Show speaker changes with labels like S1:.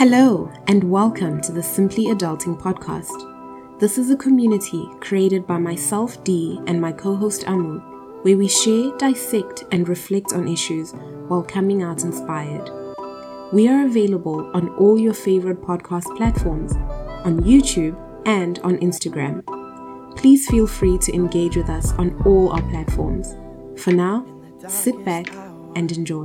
S1: Hello, and welcome to the Simply Adulting podcast. This is a community created by myself, Dee, and my co host, Amu, where we share, dissect, and reflect on issues while coming out inspired. We are available on all your favorite podcast platforms, on YouTube, and on Instagram. Please feel free to engage with us on all our platforms. For now, sit back and enjoy.